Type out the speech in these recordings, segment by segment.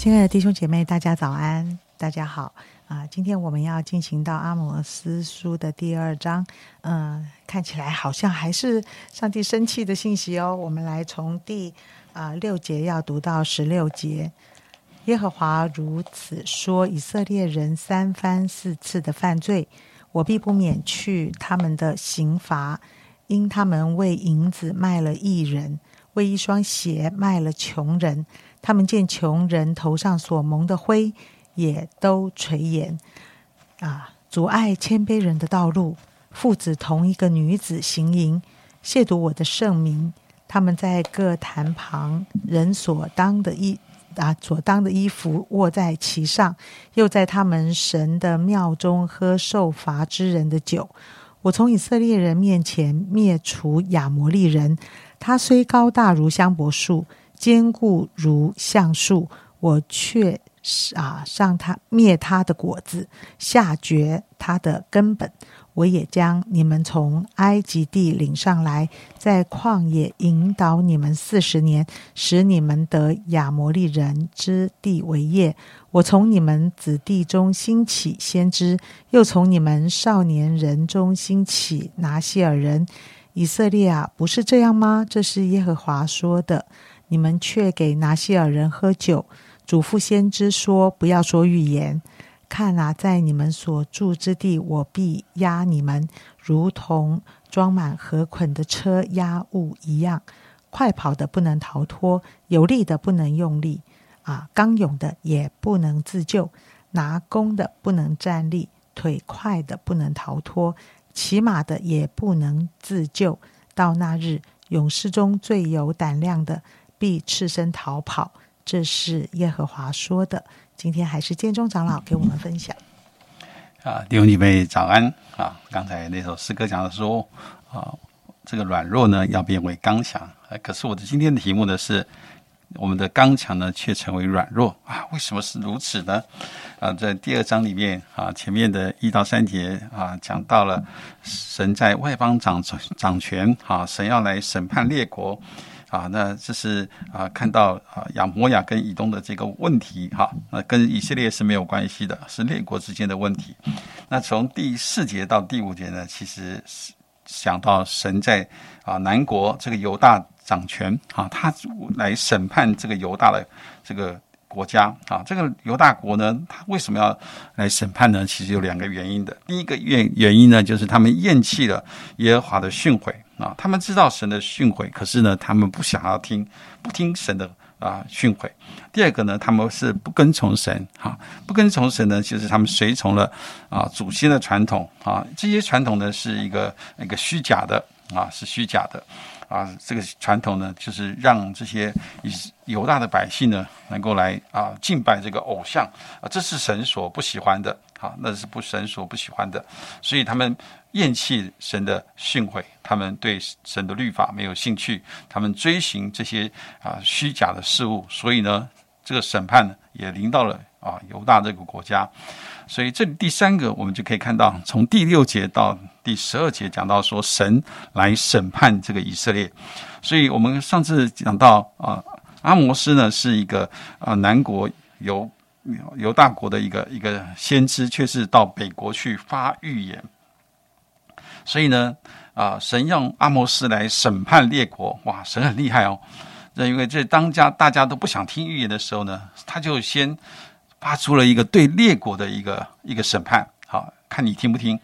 亲爱的弟兄姐妹，大家早安，大家好啊！今天我们要进行到阿摩斯书的第二章，嗯，看起来好像还是上帝生气的信息哦。我们来从第啊六节要读到十六节。耶和华如此说：以色列人三番四次的犯罪，我必不免去他们的刑罚，因他们为银子卖了艺人，为一双鞋卖了穷人。他们见穷人头上所蒙的灰，也都垂涎啊，阻碍谦卑人的道路。父子同一个女子行淫，亵渎我的圣名。他们在各坛旁人所当的衣啊，所当的衣服卧在其上，又在他们神的庙中喝受罚之人的酒。我从以色列人面前灭除亚摩利人，他虽高大如香柏树。坚固如橡树，我却啊上他灭他的果子，下绝他的根本。我也将你们从埃及地领上来，在旷野引导你们四十年，使你们得亚摩利人之地为业。我从你们子弟中兴起先知，又从你们少年人中兴起拿西尔人。以色列啊，不是这样吗？这是耶和华说的。你们却给拿西尔人喝酒，嘱咐先知说：“不要说预言。看啊，在你们所住之地，我必压你们，如同装满河捆的车压物一样。快跑的不能逃脱，有力的不能用力，啊，刚勇的也不能自救，拿弓的不能站立，腿快的不能逃脱，骑马的也不能自救。到那日，勇士中最有胆量的。”必赤身逃跑，这是耶和华说的。今天还是建中长老给我们分享。啊，弟兄姐妹早安啊！刚才那首诗歌讲的说啊，这个软弱呢要变为刚强。可是我的今天的题目呢是，我们的刚强呢却成为软弱啊？为什么是如此呢？啊，在第二章里面啊，前面的一到三节啊，讲到了神在外邦掌掌权啊，神要来审判列国。啊，那这是啊，看到啊，亚摩亚跟以东的这个问题，哈，那跟以色列是没有关系的，是列国之间的问题。那从第四节到第五节呢，其实是想到神在啊南国这个犹大掌权啊，他来审判这个犹大的这个国家啊，这个犹大国呢，他为什么要来审判呢？其实有两个原因的。第一个原原因呢，就是他们厌弃了耶和华的训诲。啊，他们知道神的训诲，可是呢，他们不想要听，不听神的啊训诲。第二个呢，他们是不跟从神，哈，不跟从神呢，就是他们随从了啊祖先的传统啊，这些传统呢是一个一个虚假的啊，是虚假的啊，这个传统呢，就是让这些以犹大的百姓呢，能够来啊敬拜这个偶像啊，这是神所不喜欢的，好，那是不神所不喜欢的，所以他们。厌弃神的训诲，他们对神的律法没有兴趣，他们追寻这些啊虚假的事物，所以呢，这个审判呢也临到了啊犹大这个国家。所以这里第三个，我们就可以看到，从第六节到第十二节讲到说，神来审判这个以色列。所以我们上次讲到啊，阿摩斯呢是一个啊南国犹犹大国的一个一个先知，却是到北国去发预言。所以呢，啊，神用阿摩斯来审判列国，哇，神很厉害哦。那因为这当家大家都不想听预言的时候呢，他就先发出了一个对列国的一个一个审判，好看你听不听？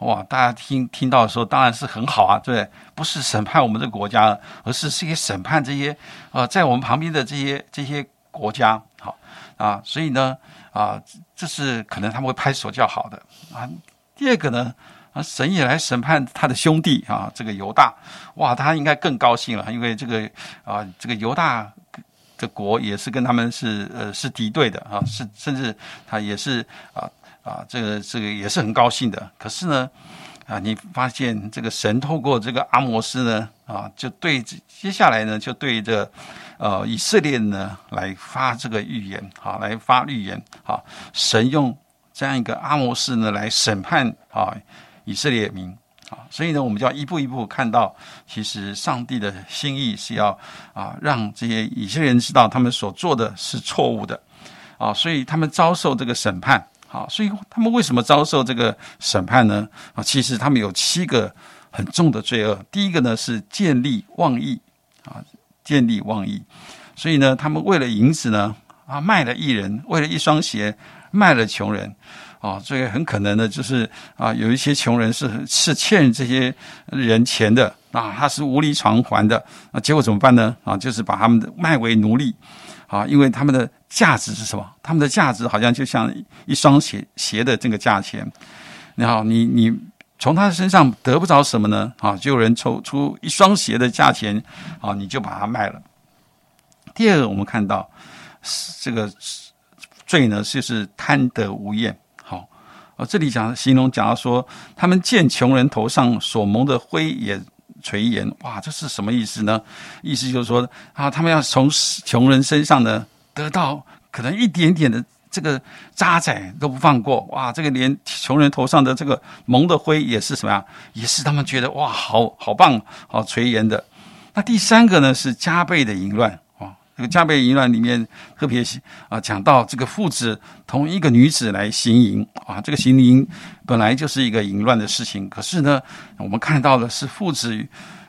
哇，大家听听到的时候当然是很好啊，对不对？不是审判我们的国家，而是是一个审判这些啊，在我们旁边的这些这些国家，好啊。所以呢，啊，这是可能他们会拍手叫好的啊。第二个呢？啊神也来审判他的兄弟啊，这个犹大，哇，他应该更高兴了，因为这个啊，这个犹大的国也是跟他们是呃是敌对的啊，是甚至他也是啊啊，这个这个也是很高兴的。可是呢，啊，你发现这个神透过这个阿摩斯呢啊，就对接下来呢就对着呃以色列呢来发这个预言，好，来发预言，好，神用这样一个阿摩斯呢来审判啊。以色列民啊，所以呢，我们就要一步一步看到，其实上帝的心意是要啊，让这些以色列人知道他们所做的是错误的。啊，所以他们遭受这个审判。好，所以他们为什么遭受这个审判呢？啊，其实他们有七个很重的罪恶。第一个呢是见利忘义啊，见利忘义。所以呢，他们为了银子呢啊卖了艺人，为了一双鞋卖了穷人。啊，这个很可能呢，就是啊有一些穷人是是欠这些人钱的啊，他是无力偿还的啊，结果怎么办呢？啊，就是把他们卖为奴隶。啊，因为他们的价值是什么？他们的价值好像就像一双鞋鞋的这个价钱。然后你你从他身上得不着什么呢？啊，就有人抽出一双鞋的价钱，啊，你就把它卖了。第二个，我们看到这个罪呢，就是贪得无厌。好，啊，这里讲形容讲到说，他们见穷人头上所蒙的灰也。垂涎，哇，这是什么意思呢？意思就是说啊，他们要从穷人身上呢得到可能一点点的这个渣滓都不放过，哇，这个连穷人头上的这个蒙的灰也是什么呀？也是他们觉得哇，好好棒，好垂涎的。那第三个呢是加倍的淫乱。这个加倍淫乱里面特别啊讲到这个父子同一个女子来行淫啊，这个行淫本来就是一个淫乱的事情，可是呢，我们看到的是父子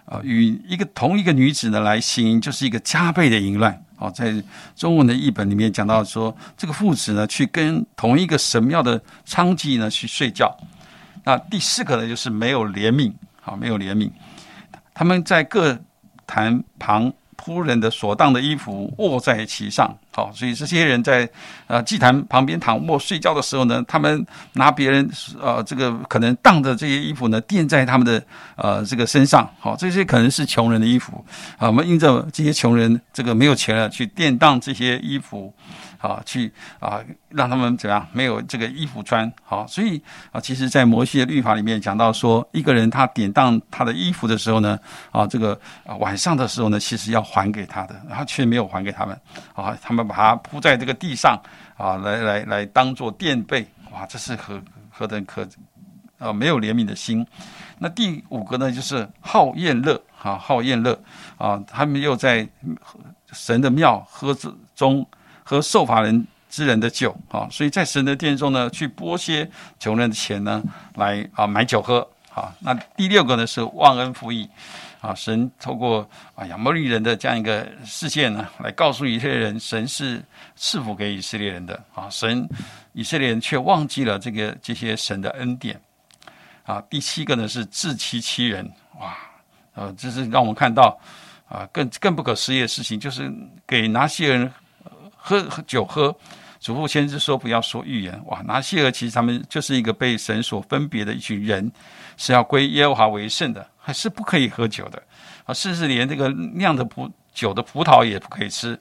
啊与一个同一个女子呢来行淫，就是一个加倍的淫乱啊。在中文的译本里面讲到说，这个父子呢去跟同一个神庙的娼妓呢去睡觉。那第四个呢就是没有怜悯啊，没有怜悯，他们在各坛旁。仆人的所当的衣服卧在其上，好，所以这些人在呃祭坛旁边躺卧睡觉的时候呢，他们拿别人呃这个可能当的这些衣服呢垫在他们的呃这个身上，好，这些可能是穷人的衣服啊，我们印着这些穷人这个没有钱了去垫当这些衣服。啊，去啊，让他们怎样没有这个衣服穿？好，所以啊，其实，在摩西的律法里面讲到说，一个人他典当他的衣服的时候呢，啊，这个啊晚上的时候呢，其实要还给他的，然后却没有还给他们，啊，他们把它铺在这个地上，啊，来来来当做垫背，哇，这是何何等可啊没有怜悯的心。那第五个呢，就是好宴乐，好，好宴乐，啊，他们又在神的庙喝之中。和受法人之人的酒啊，所以在神的殿中呢，去剥削穷人的钱呢，来啊买酒喝啊。那第六个呢是忘恩负义啊，神透过啊亚摩利人的这样一个事件呢，来告诉以色列人，神是赐福给以色列人的啊。神以色列人却忘记了这个这些神的恩典啊。第七个呢是自欺欺人哇，呃，这是让我们看到啊更更不可思议的事情，就是给拿些人。喝喝酒喝，祖父先知说不要说预言。哇，拿西尔其实他们就是一个被神所分别的一群人，是要归耶和华为圣的，还是不可以喝酒的啊？甚至连这个酿的葡酒的葡萄也不可以吃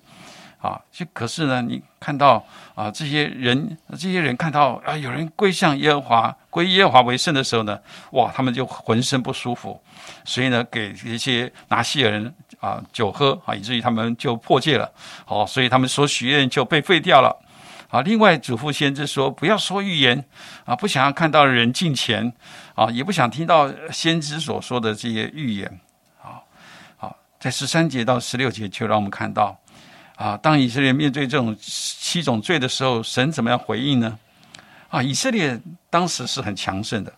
啊！就可是呢，你看到啊，这些人这些人看到啊，有人归向耶和华，归耶和华为圣的时候呢，哇，他们就浑身不舒服，所以呢，给一些拿西尔人。啊，酒喝啊，以至于他们就破戒了，好，所以他们所许愿就被废掉了。啊，另外祖父先知说，不要说预言啊，不想要看到人进前啊，也不想听到先知所说的这些预言。啊，好，在十三节到十六节就让我们看到啊，当以色列面对这种七种罪的时候，神怎么样回应呢？啊，以色列当时是很强盛的，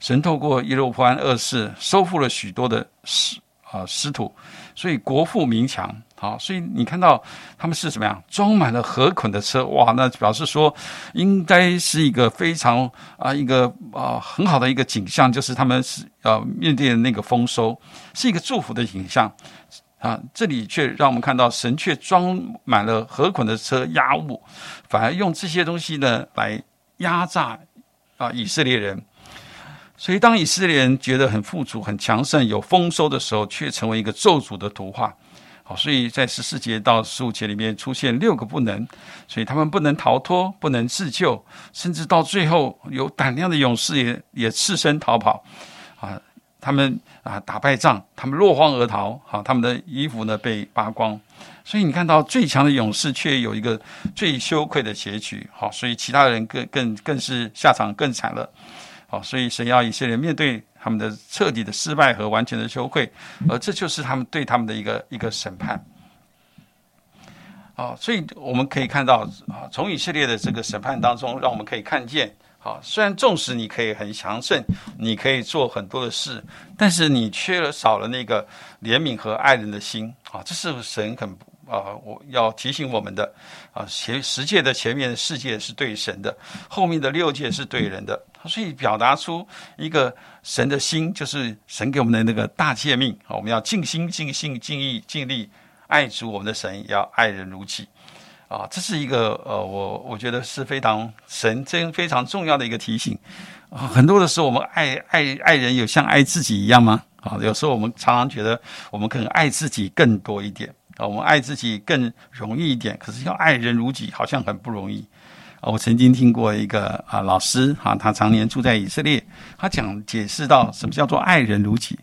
神透过耶路撒安二世收复了许多的失啊失土。所以国富民强，好，所以你看到他们是怎么样装满了河捆的车，哇，那表示说应该是一个非常啊一个啊很好的一个景象，就是他们是呃面对的那个丰收，是一个祝福的景象啊。这里却让我们看到神却装满了河捆的车压物，反而用这些东西呢来压榨啊以色列人。所以，当以色列人觉得很富足、很强盛、有丰收的时候，却成为一个咒诅的图画。好，所以在十四节到十五节里面出现六个不能，所以他们不能逃脱、不能自救，甚至到最后有胆量的勇士也也赤身逃跑。啊，他们啊打败仗，他们落荒而逃。好，他们的衣服呢被扒光。所以你看到最强的勇士却有一个最羞愧的结局。好，所以其他人更更更是下场更惨了。好，所以神要以色列面对他们的彻底的失败和完全的羞愧，而这就是他们对他们的一个一个审判。啊，所以我们可以看到啊，从以色列的这个审判当中，让我们可以看见。啊，虽然纵使你可以很强盛，你可以做很多的事，但是你缺了少了那个怜悯和爱人的心啊，这是神很啊，我要提醒我们的啊，前十诫的前面的世界是对神的，后面的六界是对人的，所以表达出一个神的心，就是神给我们的那个大诫命啊，我们要尽心、尽性、尽意、尽力爱主我们的神，要爱人如己。啊，这是一个呃，我我觉得是非常神真非常重要的一个提醒啊。很多的时候，我们爱爱爱人有像爱自己一样吗？啊，有时候我们常常觉得我们可能爱自己更多一点啊，我们爱自己更容易一点，可是要爱人如己，好像很不容易。我曾经听过一个啊老师啊，他常年住在以色列，他讲解释到什么叫做爱人如己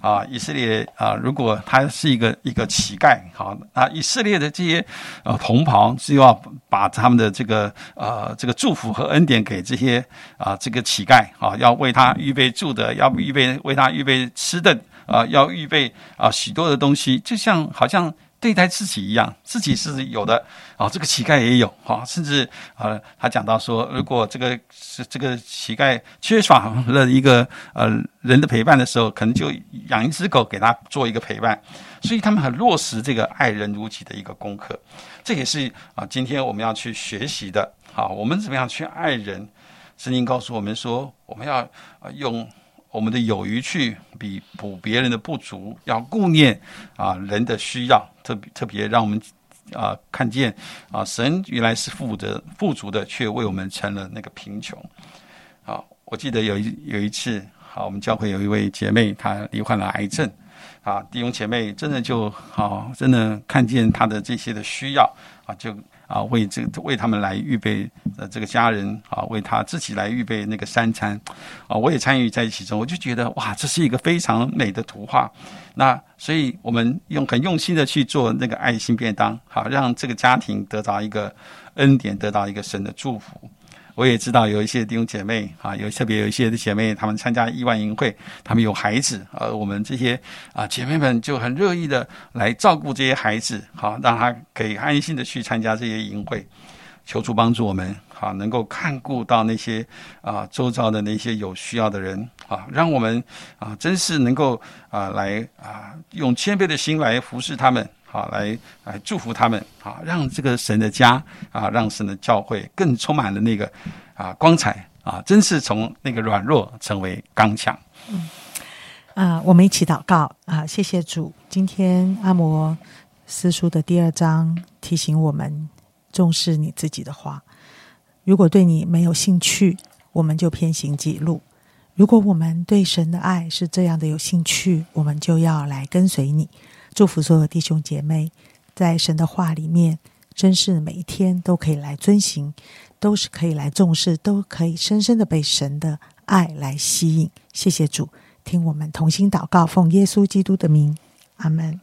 啊。以色列啊，如果他是一个一个乞丐，好啊，以色列的这些呃同袍是要把他们的这个呃这个祝福和恩典给这些啊这个乞丐啊，要为他预备住的，要预备为他预备吃的啊，要预备啊许多的东西，就像好像。对待自己一样，自己是有的啊，这个乞丐也有啊，甚至呃，他讲到说，如果这个是这个乞丐缺乏了一个呃人的陪伴的时候，可能就养一只狗给他做一个陪伴，所以他们很落实这个爱人如己的一个功课，这也是啊，今天我们要去学习的啊，我们怎么样去爱人？圣经告诉我们说，我们要用。我们的有余去比补别人的不足，要顾念啊人的需要，特别特别让我们啊看见啊神原来是富的富足的，却为我们成了那个贫穷。好，我记得有一有一次，好，我们教会有一位姐妹，她罹患了癌症，啊，弟兄姐妹真的就好，真的看见她的这些的需要啊，就。啊，为这个为他们来预备呃这个家人啊，为他自己来预备那个三餐啊，我也参与在一起中，我就觉得哇，这是一个非常美的图画。那所以我们用很用心的去做那个爱心便当，好让这个家庭得到一个恩典，得到一个神的祝福。我也知道有一些弟兄姐妹啊，有特别有一些的姐妹，她们参加亿万营会，她们有孩子，而我们这些啊姐妹们就很乐意的来照顾这些孩子，好让他可以安心的去参加这些营会，求主帮助我们，好能够看顾到那些啊周遭的那些有需要的人，啊让我们啊真是能够啊来啊用谦卑的心来服侍他们。好，来来祝福他们，好让这个神的家啊，让神的教会更充满了那个啊光彩啊，真是从那个软弱成为刚强。嗯，啊，我们一起祷告啊，谢谢主。今天阿摩斯书的第二章提醒我们重视你自己的话。如果对你没有兴趣，我们就偏行己路；如果我们对神的爱是这样的有兴趣，我们就要来跟随你。祝福所有弟兄姐妹，在神的话里面，真是每一天都可以来遵行，都是可以来重视，都可以深深的被神的爱来吸引。谢谢主，听我们同心祷告，奉耶稣基督的名，阿门。